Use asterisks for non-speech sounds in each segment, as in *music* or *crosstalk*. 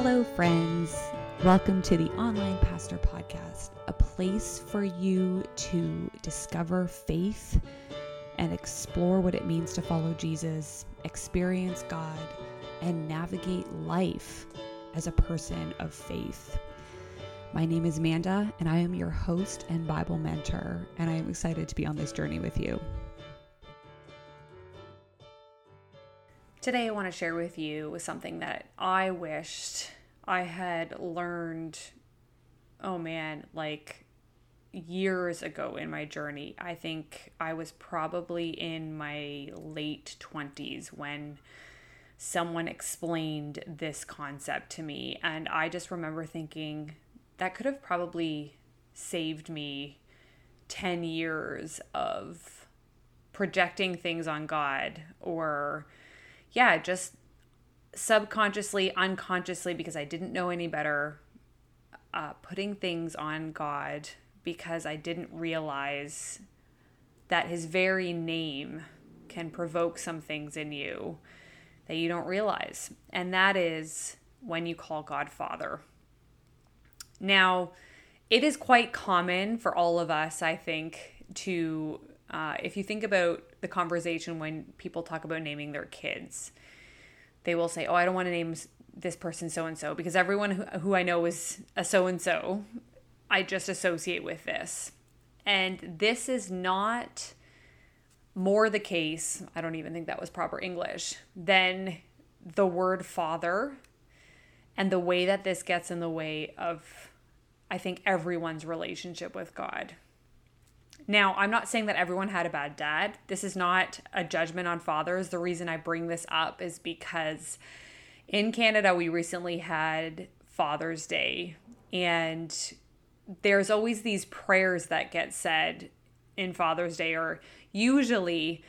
Hello, friends. Welcome to the Online Pastor Podcast, a place for you to discover faith and explore what it means to follow Jesus, experience God, and navigate life as a person of faith. My name is Amanda, and I am your host and Bible mentor, and I am excited to be on this journey with you. Today, I want to share with you something that I wished I had learned, oh man, like years ago in my journey. I think I was probably in my late 20s when someone explained this concept to me. And I just remember thinking that could have probably saved me 10 years of projecting things on God or yeah, just subconsciously, unconsciously, because I didn't know any better, uh, putting things on God because I didn't realize that His very name can provoke some things in you that you don't realize. And that is when you call God Father. Now, it is quite common for all of us, I think, to uh, if you think about the conversation when people talk about naming their kids, they will say, "Oh, I don't want to name this person so and so because everyone who, who I know is a so and so. I just associate with this." And this is not more the case, I don't even think that was proper English, than the word father and the way that this gets in the way of, I think, everyone's relationship with God. Now, I'm not saying that everyone had a bad dad. This is not a judgment on fathers. The reason I bring this up is because in Canada, we recently had Father's Day, and there's always these prayers that get said in Father's Day, or usually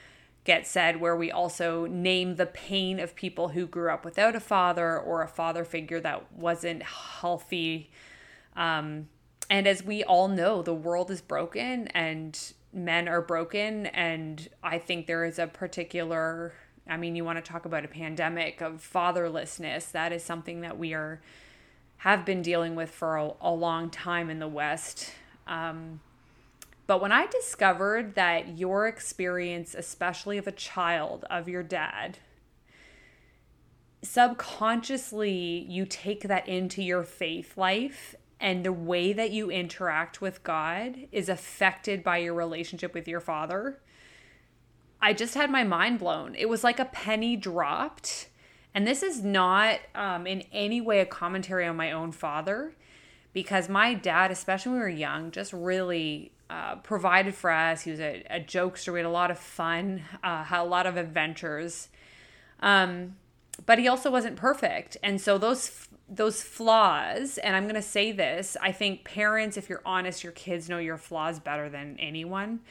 get said, where we also name the pain of people who grew up without a father or a father figure that wasn't healthy. Um, and as we all know, the world is broken and men are broken. And I think there is a particular, I mean, you want to talk about a pandemic of fatherlessness. That is something that we are, have been dealing with for a, a long time in the West. Um, but when I discovered that your experience, especially of a child of your dad, subconsciously you take that into your faith life and the way that you interact with God is affected by your relationship with your father. I just had my mind blown. It was like a penny dropped. And this is not um, in any way a commentary on my own father, because my dad, especially when we were young, just really uh, provided for us. He was a, a, jokester. We had a lot of fun, uh, had a lot of adventures. Um, but he also wasn't perfect. And so those those flaws, and I'm going to say this I think parents, if you're honest, your kids know your flaws better than anyone.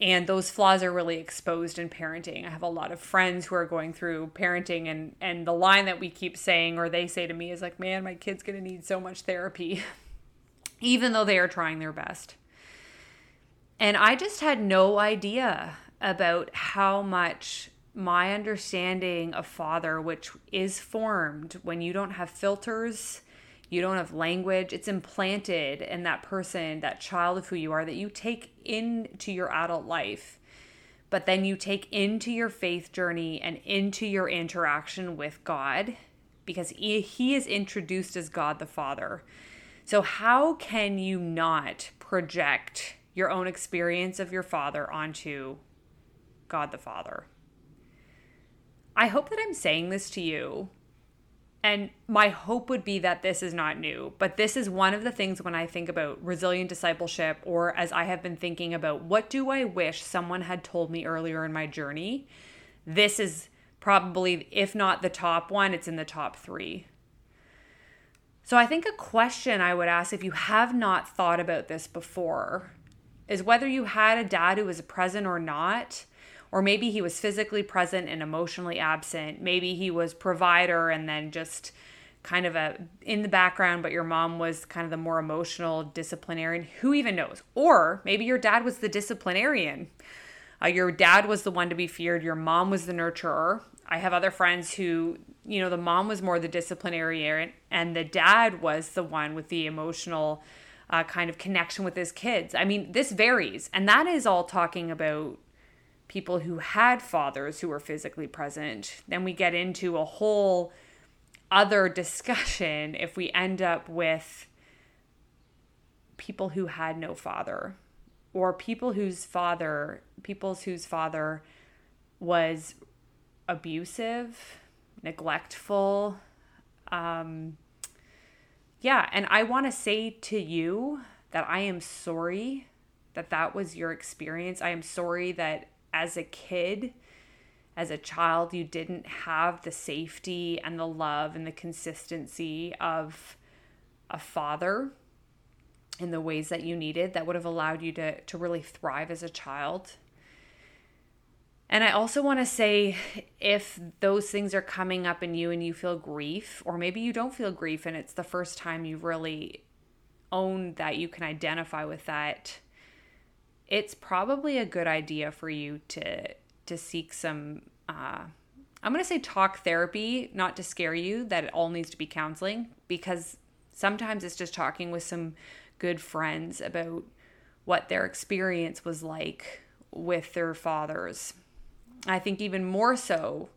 And those flaws are really exposed in parenting. I have a lot of friends who are going through parenting, and, and the line that we keep saying, or they say to me, is like, man, my kid's going to need so much therapy, *laughs* even though they are trying their best. And I just had no idea about how much my understanding of father, which is formed when you don't have filters, you don't have language, it's implanted in that person, that child of who you are, that you take into your adult life, but then you take into your faith journey and into your interaction with God because He is introduced as God the Father. So, how can you not project your own experience of your father onto God the Father? I hope that I'm saying this to you. And my hope would be that this is not new, but this is one of the things when I think about resilient discipleship, or as I have been thinking about what do I wish someone had told me earlier in my journey. This is probably, if not the top one, it's in the top three. So I think a question I would ask if you have not thought about this before is whether you had a dad who was present or not or maybe he was physically present and emotionally absent. Maybe he was provider and then just kind of a in the background but your mom was kind of the more emotional disciplinarian. Who even knows? Or maybe your dad was the disciplinarian. Uh, your dad was the one to be feared. Your mom was the nurturer. I have other friends who, you know, the mom was more the disciplinarian and the dad was the one with the emotional uh, kind of connection with his kids. I mean, this varies. And that is all talking about people who had fathers who were physically present. Then we get into a whole other discussion if we end up with people who had no father or people whose father, people's whose father was abusive, neglectful. Um, yeah, and I want to say to you that I am sorry that that was your experience. I am sorry that as a kid, as a child, you didn't have the safety and the love and the consistency of a father in the ways that you needed that would have allowed you to, to really thrive as a child. And I also want to say if those things are coming up in you and you feel grief, or maybe you don't feel grief and it's the first time you've really owned that you can identify with that, it's probably a good idea for you to to seek some uh, I'm going to say talk therapy, not to scare you that it all needs to be counseling because sometimes it's just talking with some good friends about what their experience was like with their fathers I think even more so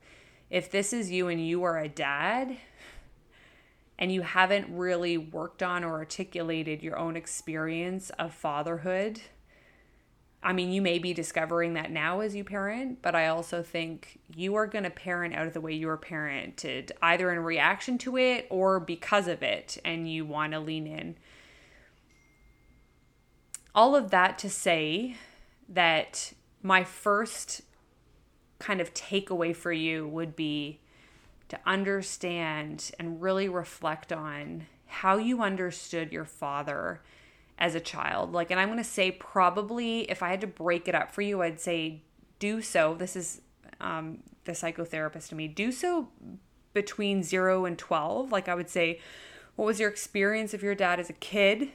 if this is you and you are a dad and you haven't really worked on or articulated your own experience of fatherhood. I mean, you may be discovering that now as you parent, but I also think you are going to parent out of the way you were parented, either in reaction to it or because of it, and you want to lean in. All of that to say that my first kind of takeaway for you would be to understand and really reflect on how you understood your father as a child. Like, and I'm going to say, probably, if I had to break it up for you, I'd say do so. This is um, the psychotherapist to me. Do so between zero and 12. Like, I would say, what was your experience of your dad as a kid?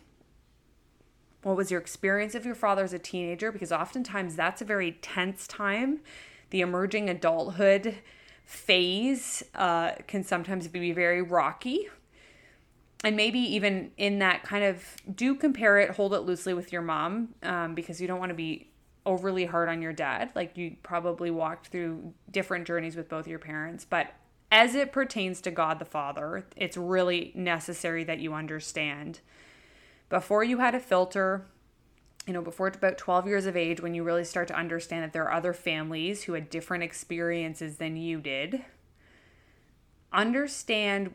What was your experience of your father as a teenager? Because oftentimes that's a very tense time the emerging adulthood phase uh, can sometimes be very rocky. And maybe even in that kind of do compare it, hold it loosely with your mom um, because you don't want to be overly hard on your dad. Like you probably walked through different journeys with both your parents. But as it pertains to God the Father, it's really necessary that you understand. Before you had a filter, you know, before about 12 years of age, when you really start to understand that there are other families who had different experiences than you did, understand,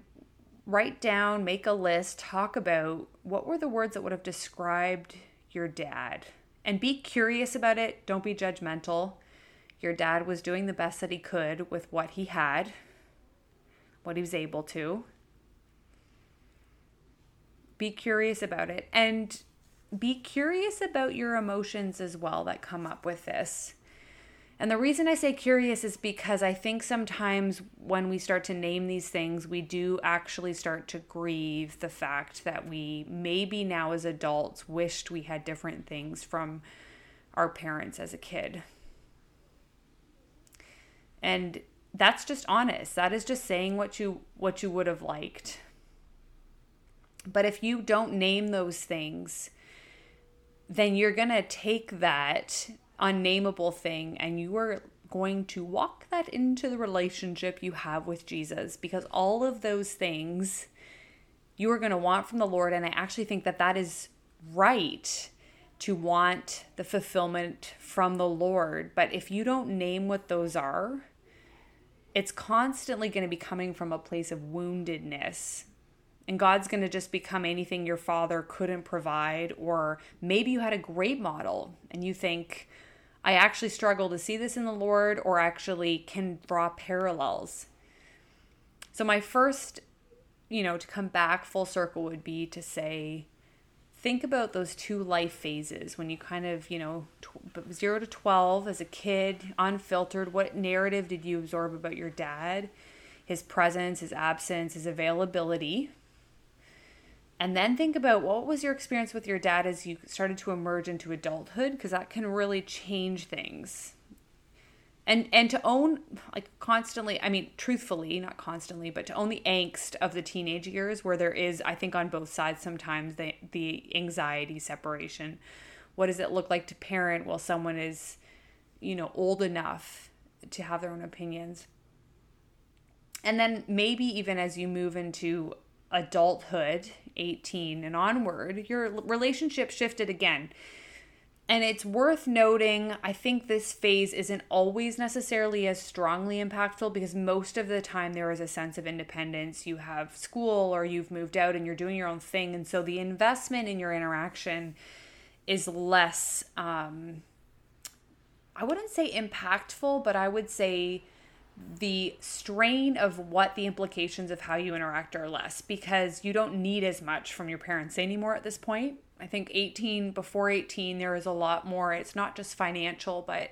write down, make a list, talk about what were the words that would have described your dad. And be curious about it. Don't be judgmental. Your dad was doing the best that he could with what he had, what he was able to. Be curious about it. And be curious about your emotions as well that come up with this. And the reason I say curious is because I think sometimes when we start to name these things, we do actually start to grieve the fact that we maybe now as adults wished we had different things from our parents as a kid. And that's just honest. That is just saying what you what you would have liked. But if you don't name those things, then you're going to take that unnameable thing and you are going to walk that into the relationship you have with Jesus because all of those things you are going to want from the Lord. And I actually think that that is right to want the fulfillment from the Lord. But if you don't name what those are, it's constantly going to be coming from a place of woundedness and God's going to just become anything your father couldn't provide. Or maybe you had a great model and you think, I actually struggle to see this in the Lord, or actually can draw parallels. So, my first, you know, to come back full circle would be to say, think about those two life phases when you kind of, you know, tw- zero to 12 as a kid, unfiltered. What narrative did you absorb about your dad? His presence, his absence, his availability, and then think about what was your experience with your dad as you started to emerge into adulthood, because that can really change things. and and to own like constantly i mean truthfully not constantly but to own the angst of the teenage years where there is i think on both sides sometimes the the anxiety separation. What does it look like to parent while someone is you know old enough to have their own opinions? And then maybe even as you move into adulthood 18 and onward your relationship shifted again and it's worth noting, I think this phase isn't always necessarily as strongly impactful because most of the time there is a sense of independence. You have school or you've moved out and you're doing your own thing. And so the investment in your interaction is less, um, I wouldn't say impactful, but I would say the strain of what the implications of how you interact are less because you don't need as much from your parents anymore at this point I think 18, before 18, there is a lot more. It's not just financial, but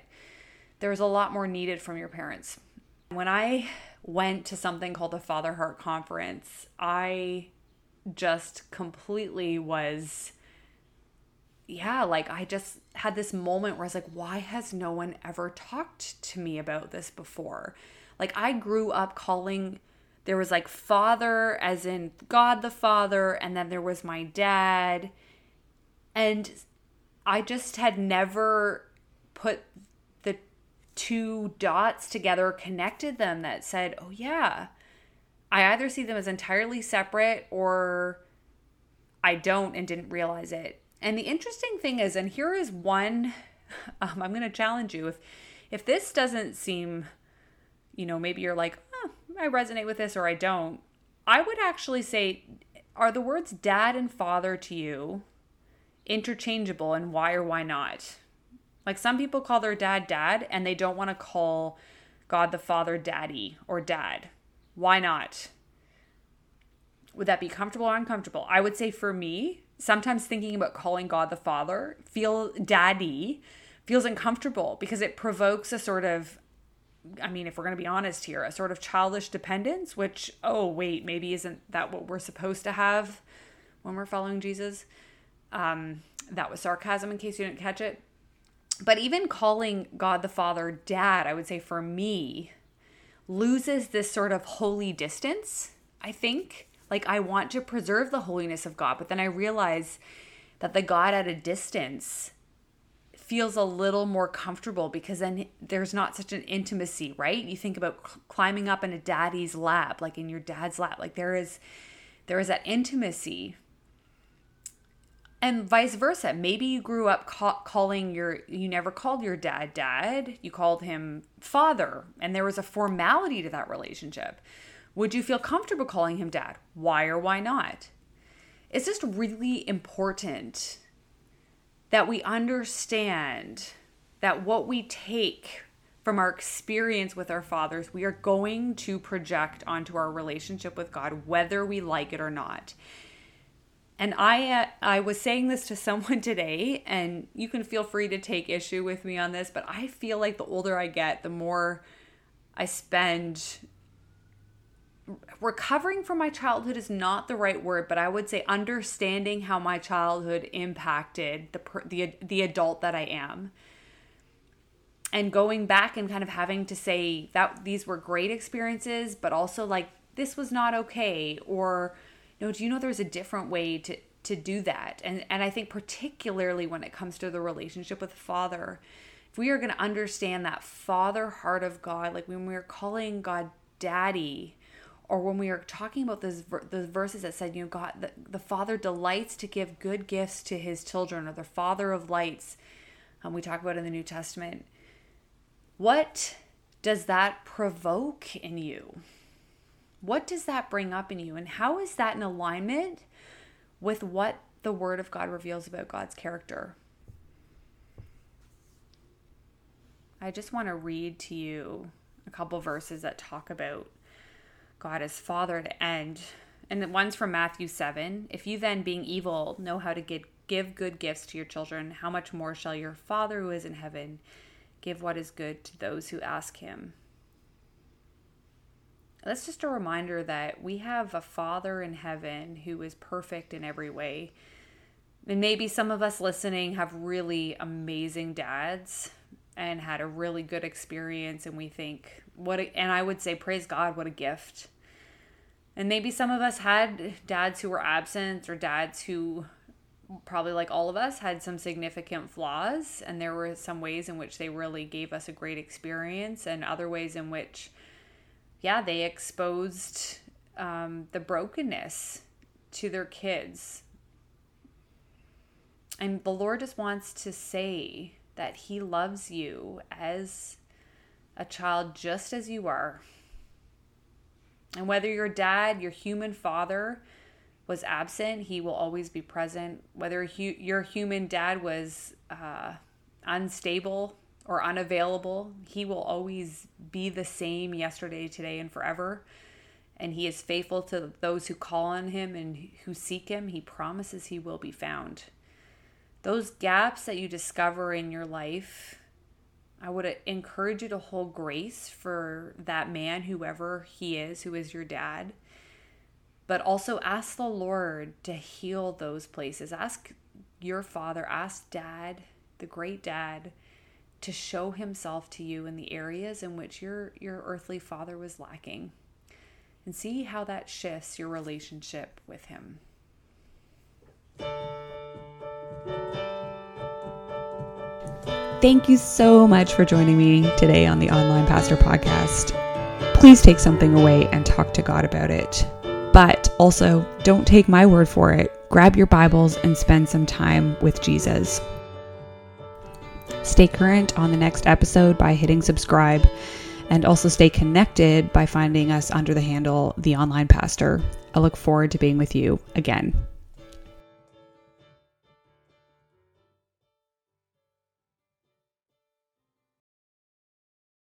there's a lot more needed from your parents. When I went to something called the Father Heart Conference, I just completely was, yeah, like I just had this moment where I was like, why has no one ever talked to me about this before? Like I grew up calling there was like father as in God the Father and then there was my dad and I just had never put the two dots together, connected them that said, oh, yeah, I either see them as entirely separate or I don't and didn't realize it. And the interesting thing is, and here is one, *laughs* um, I'm going to challenge you. If, if this doesn't seem, you know, maybe you're like, oh, I resonate with this or I don't, I would actually say, are the words dad and father to you interchangeable and why or why not. Like some people call their dad dad and they don't want to call God the Father daddy or dad. Why not? Would that be comfortable or uncomfortable? I would say for me, sometimes thinking about calling God the Father, feel daddy feels uncomfortable because it provokes a sort of I mean, if we're going to be honest here, a sort of childish dependence, which, oh, wait, maybe isn't that what we're supposed to have when we're following Jesus? Um, that was sarcasm in case you didn't catch it. But even calling God the Father dad, I would say for me, loses this sort of holy distance, I think. Like, I want to preserve the holiness of God, but then I realize that the God at a distance feels a little more comfortable because then there's not such an intimacy, right? You think about climbing up in a daddy's lap, like in your dad's lap, like there is there is that intimacy. And vice versa maybe you grew up ca- calling your you never called your dad dad you called him father and there was a formality to that relationship. Would you feel comfortable calling him dad? Why or why not? It's just really important that we understand that what we take from our experience with our fathers, we are going to project onto our relationship with God, whether we like it or not. And I uh, I was saying this to *laughs* someone today and you can feel free to take issue with me on this, but I feel like the older I get, the more I spend recovering from my childhood is not the right word, but I would say understanding how my childhood impacted the the the adult that I am. And going back and kind of having to say that these were great experiences, but also like this was not okay or no, do you know there's a different way to to do that? And and I think particularly when it comes to the relationship with Father, if we are going to understand that Father heart of God, like when we are calling God Daddy, or when we are talking about those those verses that said, you know, God, the, the Father delights to give good gifts to His children, or the Father of lights, um, we talk about in the New Testament. What does that provoke in you? What does that bring up in you? And how is that in alignment with what the Word of God reveals about God's character? I just want to read to you a couple verses that talk about God as Father to end. And the one's from Matthew 7. If you then, being evil, know how to give, give good gifts to your children, how much more shall your Father who is in heaven give what is good to those who ask him? that's just a reminder that we have a Father in heaven who is perfect in every way. And maybe some of us listening have really amazing dads and had a really good experience and we think what a, and I would say praise God what a gift. And maybe some of us had dads who were absent or dads who probably like all of us had some significant flaws and there were some ways in which they really gave us a great experience and other ways in which yeah they exposed um, the brokenness to their kids and the lord just wants to say that he loves you as a child just as you are and whether your dad your human father was absent, he will always be present. Whether your human dad was uh, unstable or unavailable, he will always be the same yesterday, today, and forever. And he is faithful to those who call on him and who seek him. He promises he will be found. Those gaps that you discover in your life, I would encourage you to hold grace for that man, whoever he is, who is your dad but also ask the Lord to heal those places. Ask your father, ask dad, the great dad, to show himself to you in the areas in which your your earthly father was lacking. And see how that shifts your relationship with him. Thank you so much for joining me today on the Online Pastor Podcast. Please take something away and talk to God about it. But also, don't take my word for it. Grab your Bibles and spend some time with Jesus. Stay current on the next episode by hitting subscribe and also stay connected by finding us under the handle The Online Pastor. I look forward to being with you again.